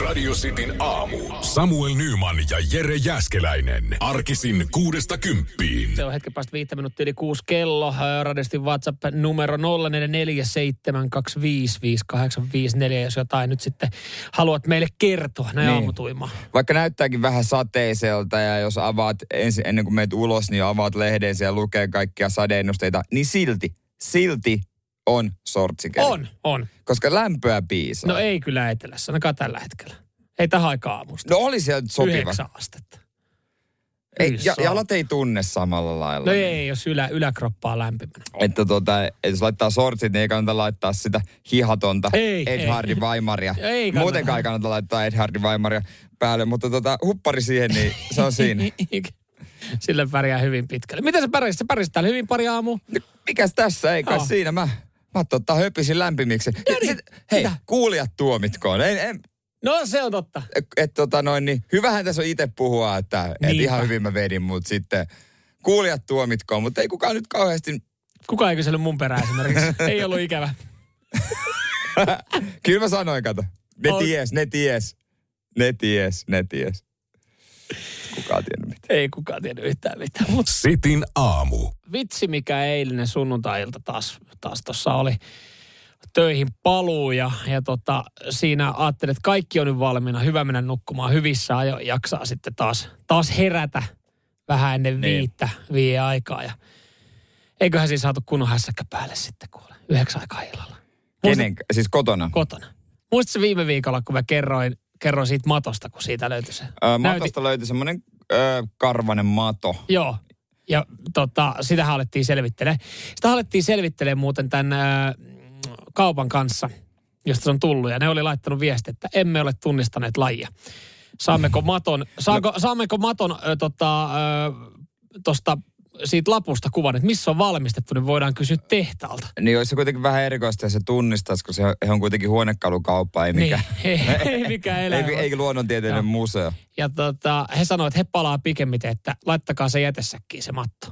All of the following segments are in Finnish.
Radio Cityn aamu. Samuel Nyman ja Jere Jäskeläinen. Arkisin kuudesta kymppiin. Se on hetken päästä viittä minuuttia yli kuusi kello. Radistin WhatsApp numero 0447255854, jos jotain nyt sitten haluat meille kertoa näin niin. aamutuimaan. Vaikka näyttääkin vähän sateiselta ja jos avaat ensin, ennen kuin meet ulos, niin avaat lehden ja lukee kaikkia sadeennusteita, niin silti, silti on sortsikeli. On, on. Koska lämpöä piisaa. No ei kyllä etelässä, ainakaan tällä hetkellä. Ei tähän aikaan aamusta. No oli siellä sopiva. Yhdeksän astetta. Ei, ja, jalat ei tunne samalla lailla. No ei, jos ylä, yläkroppaa lämpimänä. Että tota, jos laittaa sortsit, niin ei kannata laittaa sitä hihatonta Ei, Ed ei. Hardy Weimaria. Ei kannata. Muutenkaan ei kannata laittaa Ed Hardy Weimaria päälle, mutta tota, huppari siihen, niin se on siinä. Sillä pärjää hyvin pitkälle. Miten sä pärjäsit? Sä pärjäsit täällä hyvin pari aamu. No, Mikäs tässä, ei kai Joo. siinä. Mä, mä tota, höpisin lämpimiksi. Ja niin, sit, hei, mitä? kuulijat tuomitkoon. Ei, ei, No se on totta. Niinpä. ihan hyvin mä vedin, mutta sitten kuulijat tuomitkoon. Mutta ei kukaan nyt kauheasti, Kuka ei kysellyt mun perään esimerkiksi? ei ollut ikävä. kyllä mä sanoin, kato. Ne On. ties, ne ties. Ne ties, ne ties. Kukaan tiennyt mitään. Ei kukaan tiennyt yhtään mitään. Mut Sitin aamu. vitsi mikä eilinen sunnuntailta taas, taas tuossa oli töihin paluu ja, ja tota, siinä ajattelin, että kaikki on nyt valmiina. Hyvä mennä nukkumaan hyvissä ajoin. Jaksaa sitten taas, taas herätä vähän ennen Niin. viittä, viiden aikaa. Ja eiköhän siinä saatu kunnon hässäkkä päälle sitten kuule. Yhdeksän aikaa illalla. Kenen, siis kotona? Kotona. Muistatko viime viikolla, kun mä kerroin, kerroin siitä matosta, kun siitä löytyi se? Näytin- matosta löytyi semmoinen karvanen mato. Joo. Ja tota, sitähän alettiin selvittelemään. Sitä alettiin selvittelemään muuten tämän ää, kaupan kanssa, josta se on tullut. Ja ne oli laittanut viesti, että emme ole tunnistaneet lajia. Saammeko maton, saako, saammeko maton ö, tota, ö, tosta, siitä lapusta kuvan, että missä on valmistettu, niin voidaan kysyä tehtaalta. Niin olisi se kuitenkin vähän erikoista, jos se tunnistaisi, kun se on kuitenkin huonekalukauppa, ei mikään. Niin, ei, ei mikään elämä. ei, ei luonnontieteellinen museo. Ja tota, he sanoivat, että he palaa pikemmiten, että laittakaa se jätesäkkiin se matto.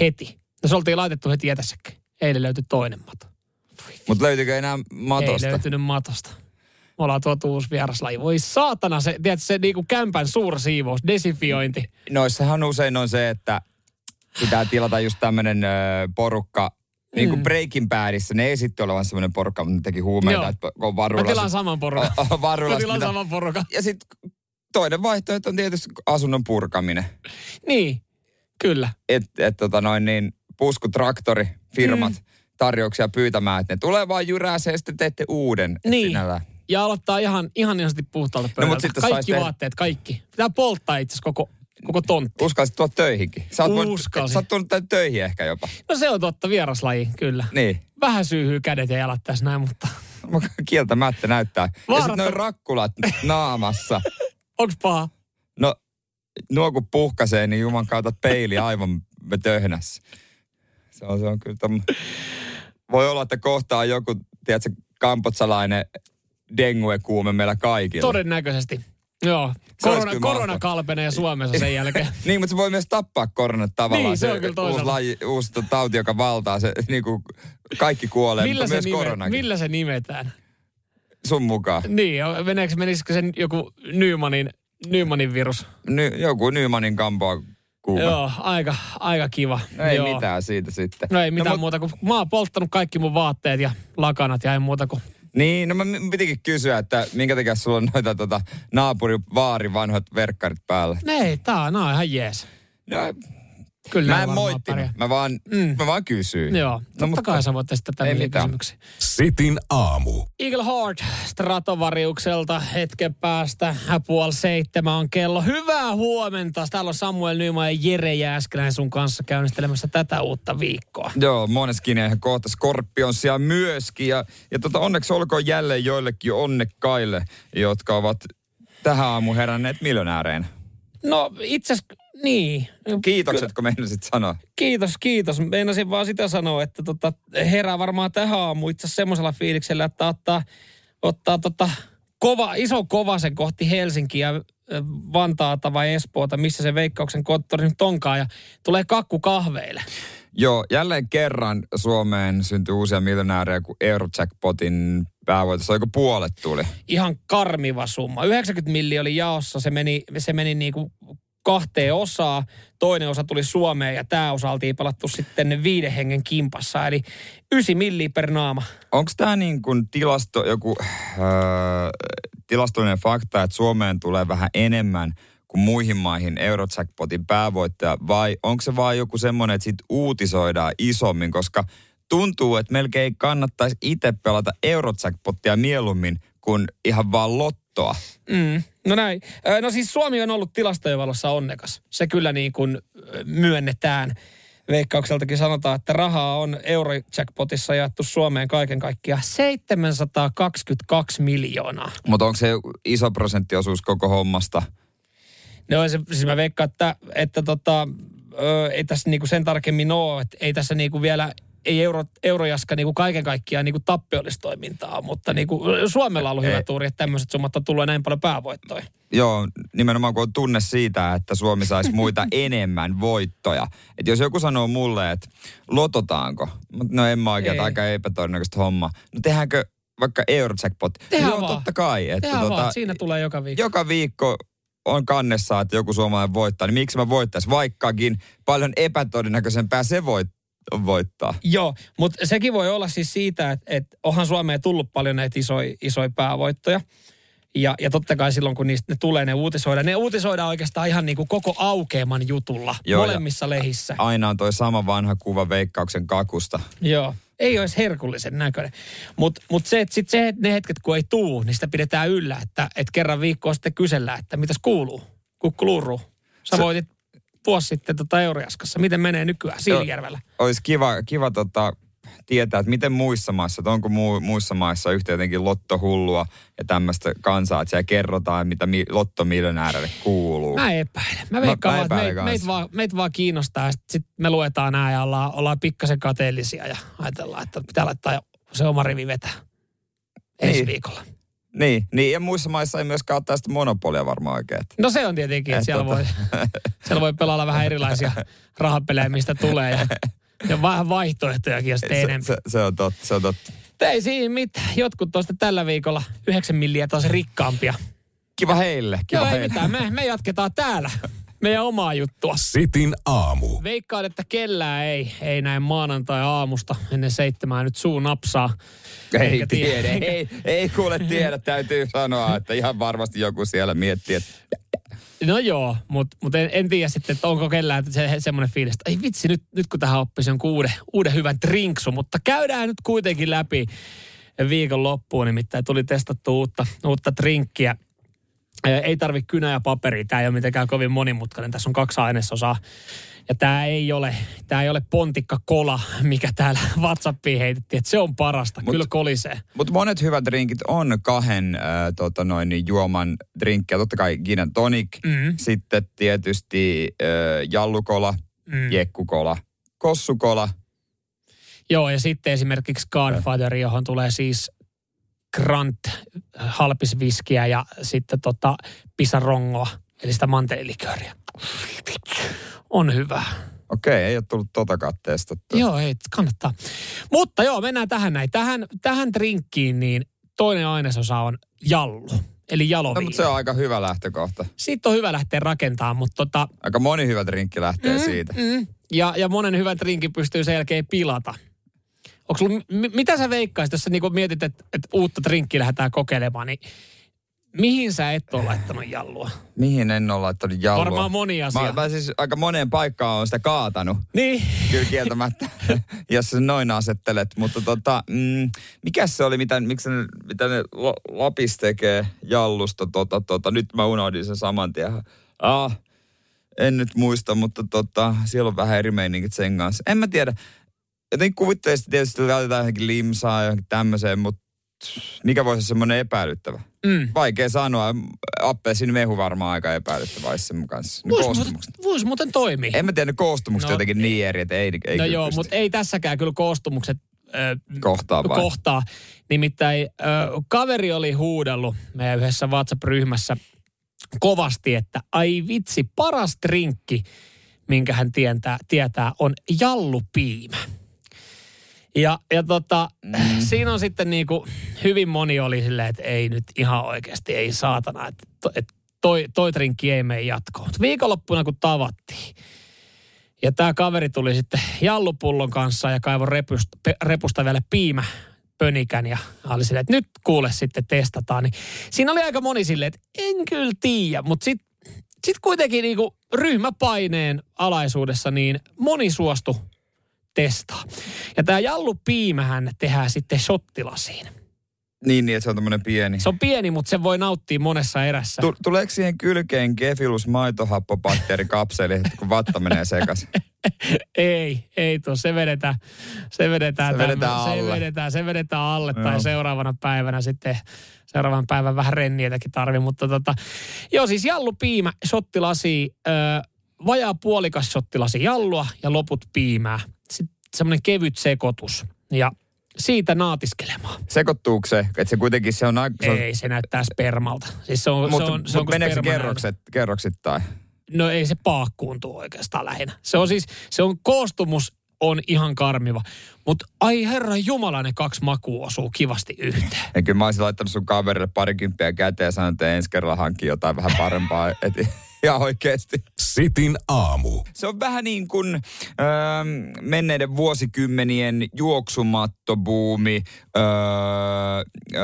Heti. No se oltiin laitettu heti jätesäkkiin. Eilen löytyi toinen mato. Mutta löytyykö enää matosta? Ei löytynyt matosta. Me ollaan tuotu uusi vieraslaji. Voi saatana, se, tiedätkö, se niinku kämpän suursiivous, desifiointi. Noissahan usein on se, että pitää tilata just tämmöinen porukka, niin kuin Mm. Breaking Badissa, ne esitti olevan semmoinen porukka, mutta ne teki huumeita, että on Mä varulasit. tilaan saman porukan. Mä tilaan mitä- saman porukan. Ja sitten toinen vaihtoehto on tietysti asunnon purkaminen. Niin, kyllä. Että et, tota noin niin, puskutraktori, firmat Mm. tarjouksia pyytämään, että ne tulee vaan jyrääseen ja sitten teette uuden. Niin. sinällään. Ja aloittaa ihan, ihan ihanasti puhtaalta pöydältä. No, mut sitten kaikki tehdä- vaatteet, kaikki. Pitää polttaa itse koko, koko tontti. Uskallisit tuoda töihinkin. Sä oot, Uskalsin. sä oot tullut tänne töihin ehkä jopa. No se on totta, vieraslaji, kyllä. Niin. Vähän syyhyy kädet ja jalat tässä näin, mutta Mä Kieltämättä näyttää. Ja Vaarat sitten noin rakkulat naamassa. onks paha? No, nuo kun puhkasee, niin juman kautta peili aivan töhnässä. Se on, se on kyllä tommo... Voi olla, että kohtaa joku, tiedätkö, kampotsalainen dengue-kuume meillä kaikilla. Todennäköisesti. Joo. Se Korona, korona kalpenee Suomessa sen jälkeen. Niin, mutta se voi myös tappaa koronat tavallaan. Niin, se on kyllä uusi, laji, uusi tauti, joka valtaa. Se, niin kuin kaikki kuolee, millä, mutta se myös nime, koronakin. millä se nimetään? Sun mukaan. Niin, meneekö, menisikö sen joku Nymanin, Nymanin virus? Ny, joku Nymanin kampoa kuume. Joo, aika, aika kiva. No ei Joo. mitään siitä sitten. No ei mitään mut- muuta kuin, mä oon polttanut kaikki mun vaatteet ja lakanat ja ei muuta kuin, Niin, no mä pitikin kysyä, että minkä takia sulla on noita tota, naapuri vaari vanhat verkkarit päällä. ei, tää on, on ihan jees. No, Kyllä mä en moittinut, pärjää. mä vaan, Mm. mä vaan kysyin. Joo, totta No, mutta- kai sä voit Ei tämmöisiä kysymyksiä. Sitin aamu. Eagle Heart Stratovariukselta hetken päästä. Puoli seitsemän on kello. Hyvää huomenta. Täällä on Samuel Nyman ja Jere Jääskeläinen sun kanssa käynnistelemässä tätä uutta viikkoa. Joo, Moneskin ja kohta Scorpionsia myöskin. Ja, ja tota, onneksi olkoon jälleen joillekin onnekkaille, jotka ovat tähän aamu heränneet miljonääreen. No itse asiassa, niin. Kiitokset, kun meinasit sanoa. Kiitos, kiitos. Meinasin vaan sitä sanoa, että tota, herää varmaan tähän aamu itse semmoisella fiiliksellä, että ottaa, ottaa tota, kova, iso kovasen kohti Helsinkiä, Vantaata vai Espoota, missä se veikkauksen konttori nyt onkaan, ja tulee kakku kahveille. Joo, jälleen kerran Suomeen syntyi uusia miljonäärejä, kun Eurojackpotin päävoitossa, oliko puolet tuli? Ihan karmiva summa. 90 milli oli jaossa, se meni, se meni niin kuin kahteen osaa. Toinen osa tuli Suomeen ja tämä osa oltiin pelattu sitten viiden hengen kimpassa. Eli 9 milli per naama. Onko tämä niin kuin tilasto, joku öö, tilastollinen fakta, että Suomeen tulee vähän enemmän kuin muihin maihin Eurojackpotin päävoittaja, vai onko se vaan joku semmoinen, että sit uutisoidaan isommin, koska tuntuu, että melkein kannattaisi itse pelata Eurojackpottia mieluummin kuin ihan vaan lottoa. Mm. No näin. No siis Suomi on ollut tilastojen valossa onnekas. Se kyllä niin kuin myönnetään. Veikkaukseltakin sanotaan, että rahaa on Eurojackpotissa jaettu Suomeen kaiken kaikkiaan 722 miljoonaa. Mutta onko se iso prosenttiosuus koko hommasta? No se, siis mä veikkaan, että, että tota, ö, ei tässä niinku sen tarkemmin ole, että ei tässä niinku vielä ei euro, eurojaska niinku kaiken kaikkiaan niinku tappiollista toimintaa, mutta niinku Suomella on ollut hyvä tuuri, että tämmöiset summat on tullut näin paljon päävoittoja. Joo, nimenomaan kun on tunne siitä, että Suomi saisi muita enemmän voittoja. Että jos joku sanoo mulle, että lototaanko? No en mä oikein, aika epätodennäköistä homma. No tehdäänkö vaikka Eurojackpot? Tehdään Joo, vaan. totta kai. Että Tehdään tota, vaan, siinä tulee joka viikko. joka viikko on kannessa, että joku suomalainen voittaa, niin miksi mä voittaisin? Vaikkakin paljon epätodennäköisempää se voit, voittaa. Joo, mutta sekin voi olla siis siitä, että, että onhan Suomeen tullut paljon näitä isoja isoi päävoittoja. Ja, ja totta kai silloin, kun niistä ne tulee, ne uutisoidaan. Ne uutisoidaan oikeastaan ihan niin kuin koko aukeaman jutulla Joo, molemmissa lehissä. Aina on toi sama vanha kuva veikkauksen kakusta. Joo. Ei olisi herkullisen näköinen. Mutta mut se, että sit se, ne hetket kun ei tuu, niin sitä pidetään yllä. Että, että kerran viikkoa sitten kysellään, että mitäs kuuluu? Kukku luuruu. Sä voitit vuosi sitten tota Eurojaskassa. Miten menee nykyään Siilijärvellä? Olisi kiva, kiva tota, tietää, että miten muissa maissa, että onko muu, muissa maissa yhtä jotenkin lottohullua ja tämmöistä kansaa, että siellä kerrotaan, mitä mi, lottomiljonäärille kuuluu. Mä epäilen. Mä Mä- veikkaan mä vaan, että epäilen meitä kans. meit vaan, meit vaan kiinnostaa. Ja sitten sit me luetaan nämä ja ollaan, ollaan pikkasen kateellisia ja ajatellaan, että pitää laittaa se oma rivi vetää ensi Niin. viikolla. Niin, niin, ja muissa maissa ei myöskään ole tästä monopolia varmaan oikein. No se on tietenkin, että Et siellä, tota- voi, siellä voi pelailla vähän erilaisia rahapelejä, mistä tulee. Ja, ja vähän vaihtoehtojakin, jos Se, se, se, on totta, se on totta. Ei siinä mitään. Jotkut tuosta tällä viikolla 9 milliä taas rikkaampia. Kiva heille, kiva Joo, ei heille. mitään. Me, me jatketaan täällä. Meidän omaa juttua. Sitin aamu. Veikkaan, että kellään ei, ei näin maanantai-aamusta ennen seitsemää nyt suu napsaa. Ei Eikä tiedä, tiedä. ei, ei kuule tiedä, täytyy sanoa, että ihan varmasti joku siellä miettii, että No joo, mutta mut en, en tiedä sitten, että onko kellään se, semmoinen fiilis, että ei vitsi, nyt, nyt kun tähän oppisi jonkun uuden, uuden hyvän drinksu, mutta käydään nyt kuitenkin läpi viikon loppuun, nimittäin tuli testattu uutta, uutta drinkkiä. Ei tarvi kynä ja paperia, tämä ei ole mitenkään kovin monimutkainen, tässä on kaksi ainesosaa. Ja tämä ei ole, tämä ei ole pontikka kola, mikä täällä WhatsAppiin heitettiin, että se on parasta, Mut- kyllä kolisee. Mutta monet hyvät drinkit on kahden äh, tota noin, niin juoman drinkkiä. Totta kai gin tonic, Mm. sitten tietysti äh, jallukola, Mm. jekkukola, kossukola. Joo, ja sitten esimerkiksi Godfather, johon tulee siis Grant halpisviskiä ja sitten tota pisarongoa, eli sitä mantelilikööriä. On hyvä. Okei, ei ole tullut totakaan testattua. Joo, ei, kannattaa. Mutta joo, mennään tähän näin. Tähän, tähän drinkkiin niin toinen ainesosa on jallu, eli No, jaloviina. mutta se on aika hyvä lähtökohta. Siitä on hyvä lähteä rakentamaan, mutta tota, Aika moni hyvä drinkki lähtee siitä. Mm, ja, ja monen hyvän drinkin pystyy sen jälkeen pilata. Onko sulla, m- mitä sä veikkaisit, jos sä niinku mietit, että, että uutta drinkkiä lähdetään kokeilemaan, niin mihin sä et ole laittanut jallua? Mihin en ole laittanut jallua? Varmaan moni asia. Mä, mä siis aika moneen paikkaan on sitä kaatanut. Niin, Kyllä kieltämättä, jos sä noin asettelet. Mutta tota, mm, mikä se oli, mitä, miksi ne, mitä ne La- Lapis tekee jallusta? Tota, tota, nyt mä unohdin sen saman tien. Ah, en nyt muista, mutta tota, siellä on vähän eri meiningit sen kanssa. En mä tiedä. Jotenkin kuvittelisin tietysti, että laitetaan johonkin limsaa johonkin tämmöiseen, mutta mikä voisi olla semmoinen epäilyttävä? mm. Vaikea sanoa. Appelsin mehu varmaan aika epäilyttävä olisi sen kanssa. Voisi muuten, vois muuten toimia. En mä tiedä, ne koostumukset No, jotenkin niin eri, että ei, ei no kyllä joo, mutta ei tässäkään kyllä koostumukset ö, kohtaa vai? kohtaa. Nimittäin ö, kaveri oli huudellut meidän yhdessä WhatsApp-ryhmässä kovasti, että ai vitsi, paras drinkki, minkä hän tietää, tietää on jallupiimä. Ja, ja tota, mm. siinä on sitten niin kuin, hyvin moni oli silleen, että ei nyt ihan oikeasti, ei saatana, että et toi, toi trinkki ei mene jatkoon. Mutta viikonloppuna kun tavattiin, ja tämä kaveri tuli sitten jallupullon kanssa ja kaivoi repusta, repusta vielä piimä pönikän ja oli silleen, että nyt kuule sitten testataan. Niin siinä oli aika moni silleen, että en kyllä tiedä, mutta sitten sit kuitenkin niinku ryhmäpaineen alaisuudessa niin moni suostu testaa. Ja tämä jallupiimähän tehdään sitten shottilasiin. Niin, niin, että se on tämmöinen pieni. Se on pieni, mutta se voi nauttia monessa erässä. Tu- tuleeko siihen kylkeen gefilus maitohappobakteerikapseli, kun vatta menee sekaisin? ei, ei tuo. Se vedetään, se vedetään, Se vedetään alle. Se vedetään, se vedetään alle Joo. tai seuraavana päivänä sitten seuraavan päivän vähän renniätäkin tarvi. Mutta tota, joo siis jallupiimä, shottilasi, ö, vajaa puolikas shottilasi jallua ja loput piimää. Semmoinen kevyt sekoitus. Ja siitä naatiskelemaan. Sekoittuuko se? Että se kuitenkin se on aika... Se on, Ei, se näyttää spermalta. Siis se on, mutta se on, se on meneekö se kerrokset, kerroksittain? No ei se paakkuuntu oikeastaan lähinnä. Se on siis, se on koostumus on ihan karmiva. Mutta ai herra jumala, ne kaksi makua osuu kivasti yhteen. Ja kyllä mä olisin laittanut sun kaverille parikymppiä käteen ja sanonut, että ensi kerralla hankkii jotain vähän parempaa. Ja oikeasti. Sitin aamu. Se on vähän niin kuin öö, menneiden vuosikymmenien juoksumattobuumi, öö,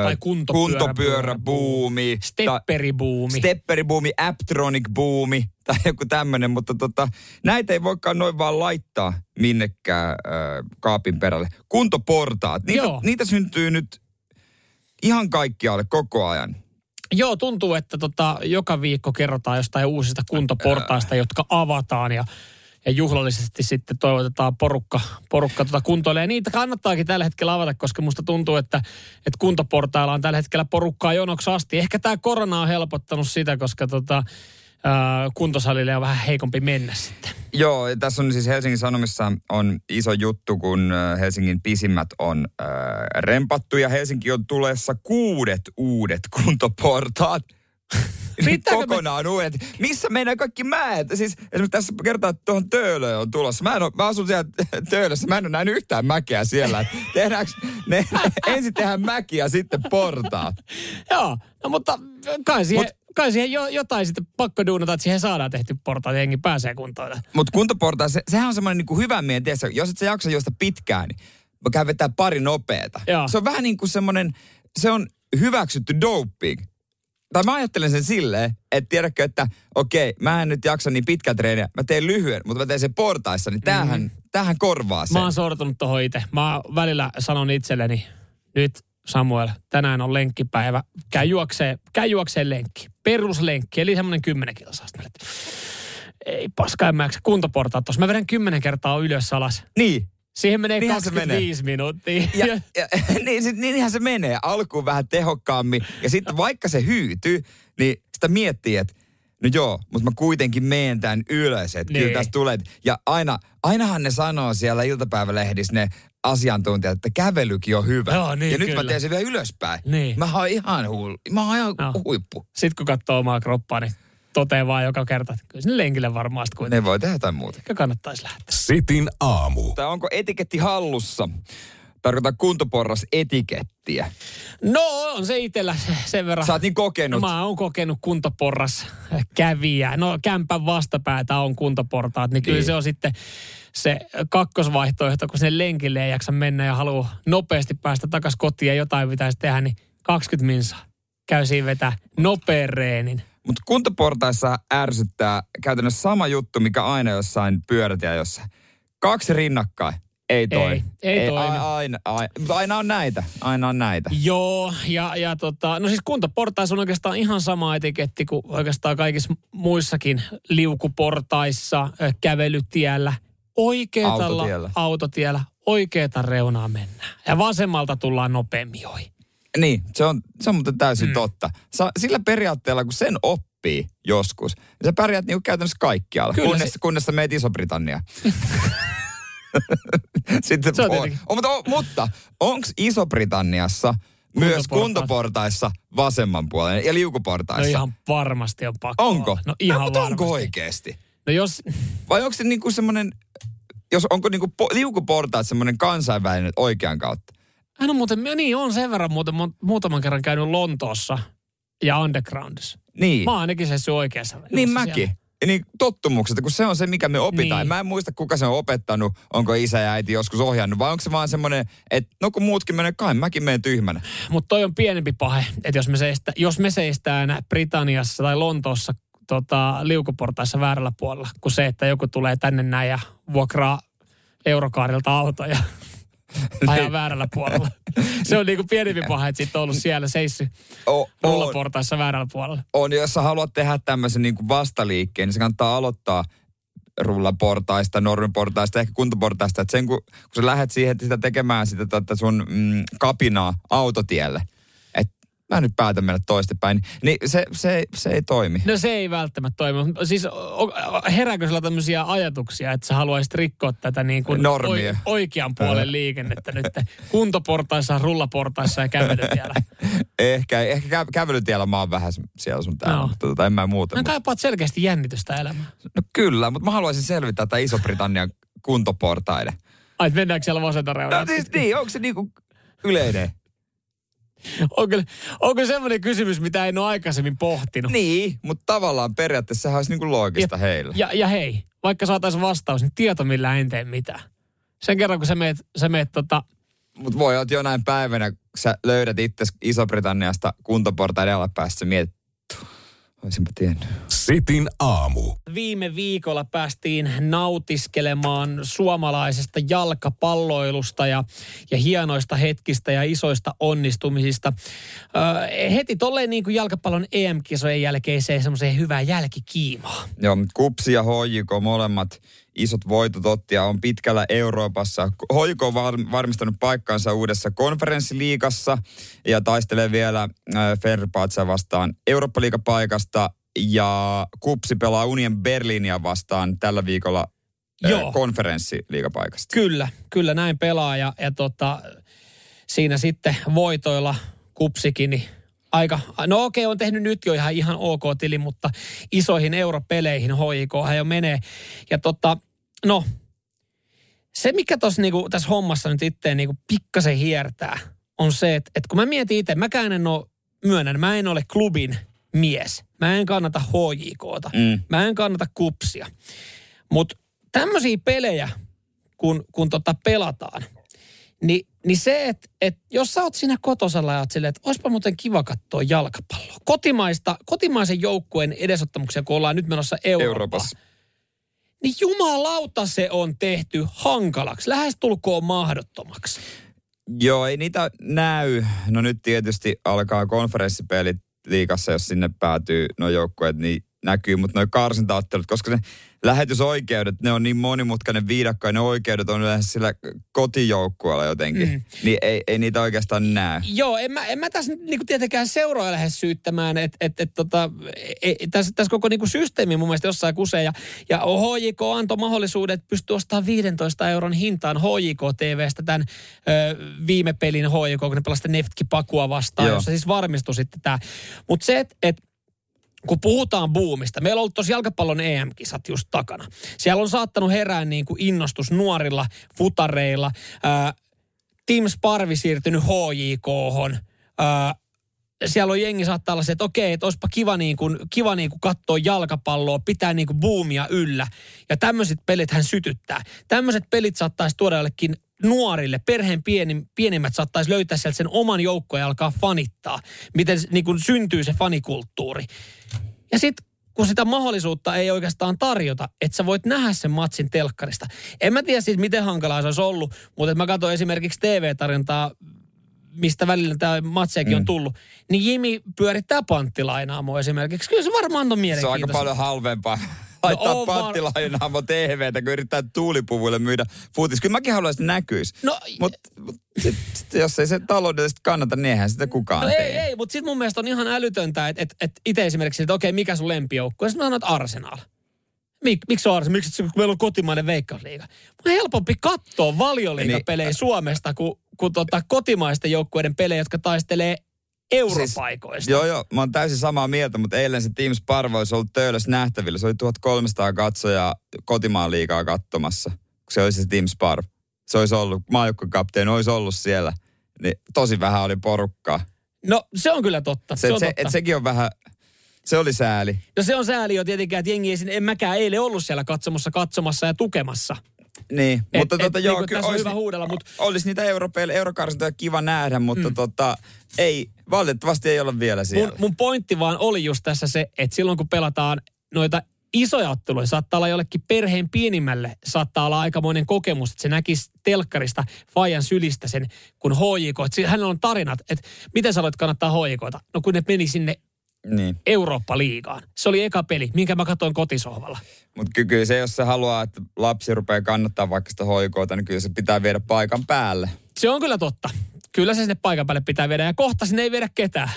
Tai kuntopyöräbuumi. Stepperibuumi. stepperibuumi, Aptronic-buumi tai joku tämmöinen, mutta tota, näitä ei voikaan noin vaan laittaa minnekään öö, kaapin perälle. Kuntoportaat, niitä, Joo. niitä syntyy nyt ihan kaikkialle koko ajan. Joo, tuntuu, että tota, joka viikko kerrotaan jostain uusista kuntoportaista, jotka avataan ja, ja juhlallisesti sitten toivotetaan porukka, porukka tota kuntoille. Ja niitä kannattaakin tällä hetkellä avata, koska musta tuntuu, että, että kuntoportailla on tällä hetkellä porukkaa jonoksi asti. Ehkä tämä korona on helpottanut sitä, koska tota, kuntosalille on vähän heikompi mennä sitten. Joo, tässä on siis Helsingin Sanomissa on iso juttu, kun ö, Helsingin pisimmät on äh, rempattu ja Helsinki on tulessa kuudet uudet kuntoportaat. Riittääkö me- Kokonaan uudet. Missä meidän kaikki mäet? Siis esimerkiksi tässä kertaa, että tuohon Töölöön on tulossa. Mä, en ole, mä asun siellä Töölössä, mä en ole nähnyt yhtään mäkeä siellä. Tehdäänkö, ne, ensin tehdään mäki ja sitten portaat. Joo, no mutta kai siihen, Mut- kai siihen jo, jotain sitten pakko duunata, että siihen saadaan tehty portaat jengi pääsee kuntoon. Mutta kuntoportaa, se, sehän on semmoinen niinku hyvä mieli, jos et sä jaksa juosta pitkään, niin mä käyn vetää pari nopeeta. Joo. Se on vähän niin kuin semmoinen, se on hyväksytty doping. Tai mä ajattelen sen silleen, että tiedätkö, että okei, mä en nyt jaksa niin pitkät treeniä, mä teen lyhyen, mutta mä teen sen portaissa, niin tämähän, mm. tämähän korvaa sen. Mä oon sortunut tohon itse. Mä välillä sanon itselleni, nyt Samuel, tänään on lenkkipäivä. Käy juokseen, käy juokseen lenkki. Peruslenkki, eli semmoinen 10 kilsaa. Ei paska, en mä kuntoportaat tossa. Mä vedän 10 kertaa ylös alas. Niin. Siihen menee Niinhän se 25 minuuttia. Ja, ja, niin, sit, niinhän se menee. Alkuun vähän tehokkaammin. Ja sitten vaikka se hyytyy, niin sitä miettii, että no joo, mutta mä kuitenkin meen tämän ylös. Että kyllä Niin. tästä tulee. Ja aina, ainahan ne sanoo siellä iltapäivälehdissä ne asiantuntijat, että kävelykin on hyvä. Joo, niin, ja nyt mä kyllä. teen sen vielä ylöspäin. Niin. Mä oon ihan, huul, mä oon ihan Joo. huippu. Sitten kun katsoo omaa kroppaa, niin toteaa vaan joka kerta, että kyllä sinne lenkille varmaan sitten kuitenkin Ne voi tehdä jotain muuta. ehkä kannattaisi lähteä. Sitin aamu. Tai onko etiketti hallussa? Tarkoitan kuntoporras etikettiä. No on se itsellä se- sen verran. Sä oot niin kokenut. Mä oon kokenut kuntoporras kävijä. No kämpän vastapäätä on kuntoportaat, niin kyllä Niin. se on sitten se kakkosvaihtoehto, kun sen lenkille ei jaksa mennä ja haluaa nopeasti päästä takaisin kotiin ja jotain pitäisi tehdä, niin 20 minsaa käy siinä vetää nopean reenin. Mutta kuntoportaissa ärsyttää käytännössä sama juttu, mikä aina jossain pyörätiä jossain. Kaksi rinnakkain. Ei toimi. ei toimi. a- Aina, aina, mutta aina on näitä. Aina on näitä. Joo, ja, ja tota, no siis kuntoportaissa on oikeastaan ihan sama etiketti kuin oikeastaan kaikissa muissakin liukuportaissa, kävelytiellä, oikeeta Autotiellä. autotiellä, oikeeta reunaa mennään. Ja vasemmalta tullaan nopeammin ohi. Niin, se on, se on muuten täysin mm. totta. Sa, sillä periaatteella, kun sen oppii joskus, niin sä pärjäät niinku käytännössä kaikkialla, Kyllä kunnes, se- kunnes sä meet Iso-Britanniaan. Sitten Se on voi. tietenkin. O, mutta, o, mutta onko Iso-Britanniassa myös kuntoportaissa vasemman puolen ja No liukuportaissa? ihan varmasti on pakko Onko? olla. No ihan no, mutta varmasti. onko oikeasti? No jos, Vai onko se niinku semmoinen jos onko niinku po, liukuportaat semmoinen kansainvälinen oikean kautta? Hän on muuten, niin on sen verran muuten mu- muutaman kerran käynyt Lontoossa ja Undergroundissa. Niin. Mä oon ainakin se oikeassa. Niin mäkin. siellä. Niin tottumuksesta, kun se on se, mikä me opitaan. Niin. Mä en muista, kuka se on opettanut, onko isä ja äiti joskus ohjannut, vai onko se vaan semmoinen, että no kun muutkin menee, kai mäkin menen tyhmänä. Mutta toi on pienempi pahe, että jos me, seistä, jos me seistään Britanniassa tai Lontoossa tota, liukuportaissa väärällä puolella, kuin se, että joku tulee tänne näin ja vuokraa eurokaarilta autoja ajaa väärällä puolella. Se on niinku pienempi pahe, että sit on ollut siellä seissy O, rullaportaissa väärällä puolella. on, jos sä haluat tehdä tämmöisen niin kuin vastaliikkeen, niin se kannattaa aloittaa rullaportaista, normiportaista, ehkä kuntoportaista. Että sen kun, kun sä lähdet siihen sitä tekemään sitä tota sun mm, kapinaa autotielle, mä nyt päätän mennä toistepäin, niin se, se, se ei toimi. No se ei välttämättä toimi. Siis o- herääkö sulla tämmöisiä ajatuksia, että sä haluaisit rikkoa tätä niin kuin Normia. oikean puolen liikennettä nyt kuntoportaissa, rullaportaissa ja kävelytiellä? Ehkä, ehkä kä- kävelytiellä mä oon vähän siellä sun täällä, No. mutta tota, en mä muuta. No Mutta- kaipaat selkeästi jännitystä elämään. No kyllä, mutta mä haluaisin selvittää tätä Iso-Britannian kuntoportaiden. Ai, mennäänkö siellä vasenta No reunaa? siis niin, onko se niinku yleinen? Onko, onko semmoinen kysymys, mitä en ole aikaisemmin pohtinut? Niin, mutta tavallaan periaatteessa sehän olisi niinku loogista heille. Ja, ja hei, vaikka saataisiin vastaus, niin tieto millä en tee mitään. Sen kerran, kun sä meet, sä meet tota, Mutta voi olla, jonain päivänä, kun sä löydät itse Iso-Britanniasta kuntoportaiden alapäässä, sä mietit, "Tuh, olisinpa tiennyt. Sitin aamu. viime viikolla päästiin nautiskelemaan suomalaisesta jalkapalloilusta ja, ja hienoista hetkistä ja isoista onnistumisista. Öö, heti tolleen niin kuin jalkapallon EM-kisojen jälkeen se semmoiseen hyvää jälkikiimaa. Joo, Kupsi ja HJK molemmat isot voitot otti ja on pitkällä Euroopassa. HJK on var- varmistanut paikkansa uudessa konferenssiliigassa ja taistelee vielä äh, Fenerbahce vastaan Eurooppa-liigapaikasta ja Kupsi pelaa Union Berlinia vastaan tällä viikolla Joo. äh, konferenssiliigapaikasta. Kyllä, kyllä näin pelaa ja, ja tota, siinä sitten voitoilla kupsikin, niin aika, no okei, on tehnyt nyt jo ihan, ihan ok tili, mutta isoihin europeleihin HJK hän jo menee. Ja tota, no, se mikä tossa niinku, tässä hommassa nyt itteen niinku pikkasen hiertää, on se, että, että kun mä mietin itse, mäkään en ole, myönnän, mä en ole klubin mies. Mä en kannata HJKta. Mm. Mä en kannata kupsia. Mutta tämmöisiä pelejä, kun, kun tota pelataan, niin, niin se, että et jos sä oot siinä kotosalla ja oot silleen, että olisipa muuten kiva katsoa jalkapalloa. Kotimaista, kotimaisen joukkueen edesottamuksia, kun ollaan nyt menossa Eurooppaan. Euroopassa. Niin jumalauta se on tehty hankalaksi, lähestulkoon mahdottomaksi. Joo, ei niitä näy. No nyt tietysti alkaa konferenssipelit liikassa, jos sinne päätyy nuo joukkueet, niin näkyy, mutta nuo karsintaottelut, koska ne lähetysoikeudet, ne on niin monimutkainen viidakko ja ne oikeudet on yleensä sillä kotijoukkueella jotenkin. Mm. Niin ei, ei niitä oikeastaan näy. Joo, en mä, en mä tässä niinku tietenkään seuraa lähde syyttämään, että et, et, tota, e, e, tässä, tässä koko niinku systeemi mun mielestä jossain kusee. Ja, ja HJK antoi mahdollisuuden, että pystyy ostamaan 15 euron hintaan HJK TVstä tämän ö, viime pelin HJK, kun ne pelasivat Neftki Pakua vastaan, Joo. jossa siis varmistui sitten tämä. Mutta se, että et, kun puhutaan buumista, meillä on ollut tuossa jalkapallon EM-kisat just takana. Siellä on saattanut herää niin kuin innostus nuorilla futareilla. Ää, Tim Sparvi siirtynyt HJK-hon. Ää, siellä on jengi saattaa olla se, että okei, että olisipa kiva, niin kuin, kiva niin kuin katsoa jalkapalloa, pitää niin kuin boomia yllä. Ja tämmöiset pelit hän sytyttää. Tämmöiset pelit saattaisi tuoda jollekin nuorille, perheen pieni, pienimmät saattaisi löytää sieltä sen oman joukkoon ja alkaa fanittaa. Miten niin kuin syntyy se fanikulttuuri. Ja sitten kun sitä mahdollisuutta ei oikeastaan tarjota, että sä voit nähdä sen matsin telkkarista. En mä tiedä siis, miten hankalaa se olisi ollut, mutta että mä katsoin esimerkiksi TV-tarjontaa, mistä välillä tämä matsiakin mm. on tullut, niin Jimi pyörittää panttilainaamo esimerkiksi. Kyllä se varmaan on Se on aika mielenkiintoista. paljon halvempaa laittaa on var- panttilainaamo TVtä, kun yrittää tuulipuvuille myydä futis. Kyllä mäkin haluaisin, että näkyisi. No, Mutta mut, sit, sit, jos ei se taloudellisesti kannata, niin eihän sitä kukaan No tee. ei, ei, mutta sitten mun mielestä on ihan älytöntä, että et, et itse esimerkiksi, että okei, mikä sun lempijoukko? Ja sitten mä sanon, että Arsenal. Mik, miksi on Arsenal? Miksi se, kun meillä on kotimainen veikkausliiga? Mun on helpompi katsoa valioliigapelejä Niin. Suomesta kuin, kuin tota kotimaisten joukkueiden pelejä, jotka taistelee europaikoista. Siis, joo, joo, mä oon täysin samaa mieltä, mutta eilen se Team Sparvo olisi ollut töölössä nähtävillä. Se oli 1300 katsojaa kotimaan liikaa katsomassa. kun se olisi se Tim Sparv. Se olisi ollut, maajoukkuekapteeni olisi ollut siellä. Niin tosi vähän oli porukkaa. No se on kyllä totta. Se, Se, on se, totta. et sekin on vähän, se oli sääli. No se on sääli jo tietenkin, että jengi ei sinne, en mäkään eilen ollut siellä katsomassa, katsomassa ja tukemassa. Niin, Et- mutta et tota, joo, niinku kyllä tässä on olisi, hyvä huudella, mut- olisi niitä europeille, eurokarsintoja kiva nähdä, mutta mm. tota, ei, valitettavasti ei olla vielä siellä. Mun, mun pointti vaan oli just tässä se, että silloin kun pelataan noita isoja otteluja, saattaa olla jollekin perheen pienimmälle, saattaa olla aikamoinen kokemus, että se näkisi telkkarista Fajan sylistä sen, kun HJK, että hänellä on tarinat, että miten sä aloit kannattaa HJKta? No kun ne meni sinne Niin. Eurooppa-liigaan. Se oli eka peli, minkä mä katsoin kotisohvalla. Mutta ky- kyllä se, jos se haluaa, että lapsi rupeaa kannattaa vaikka sitä hoikoota, niin kyllä se pitää viedä paikan päälle. Se on kyllä totta. Kyllä se sinne paikan päälle pitää viedä ja kohta sinne ei viedä ketään.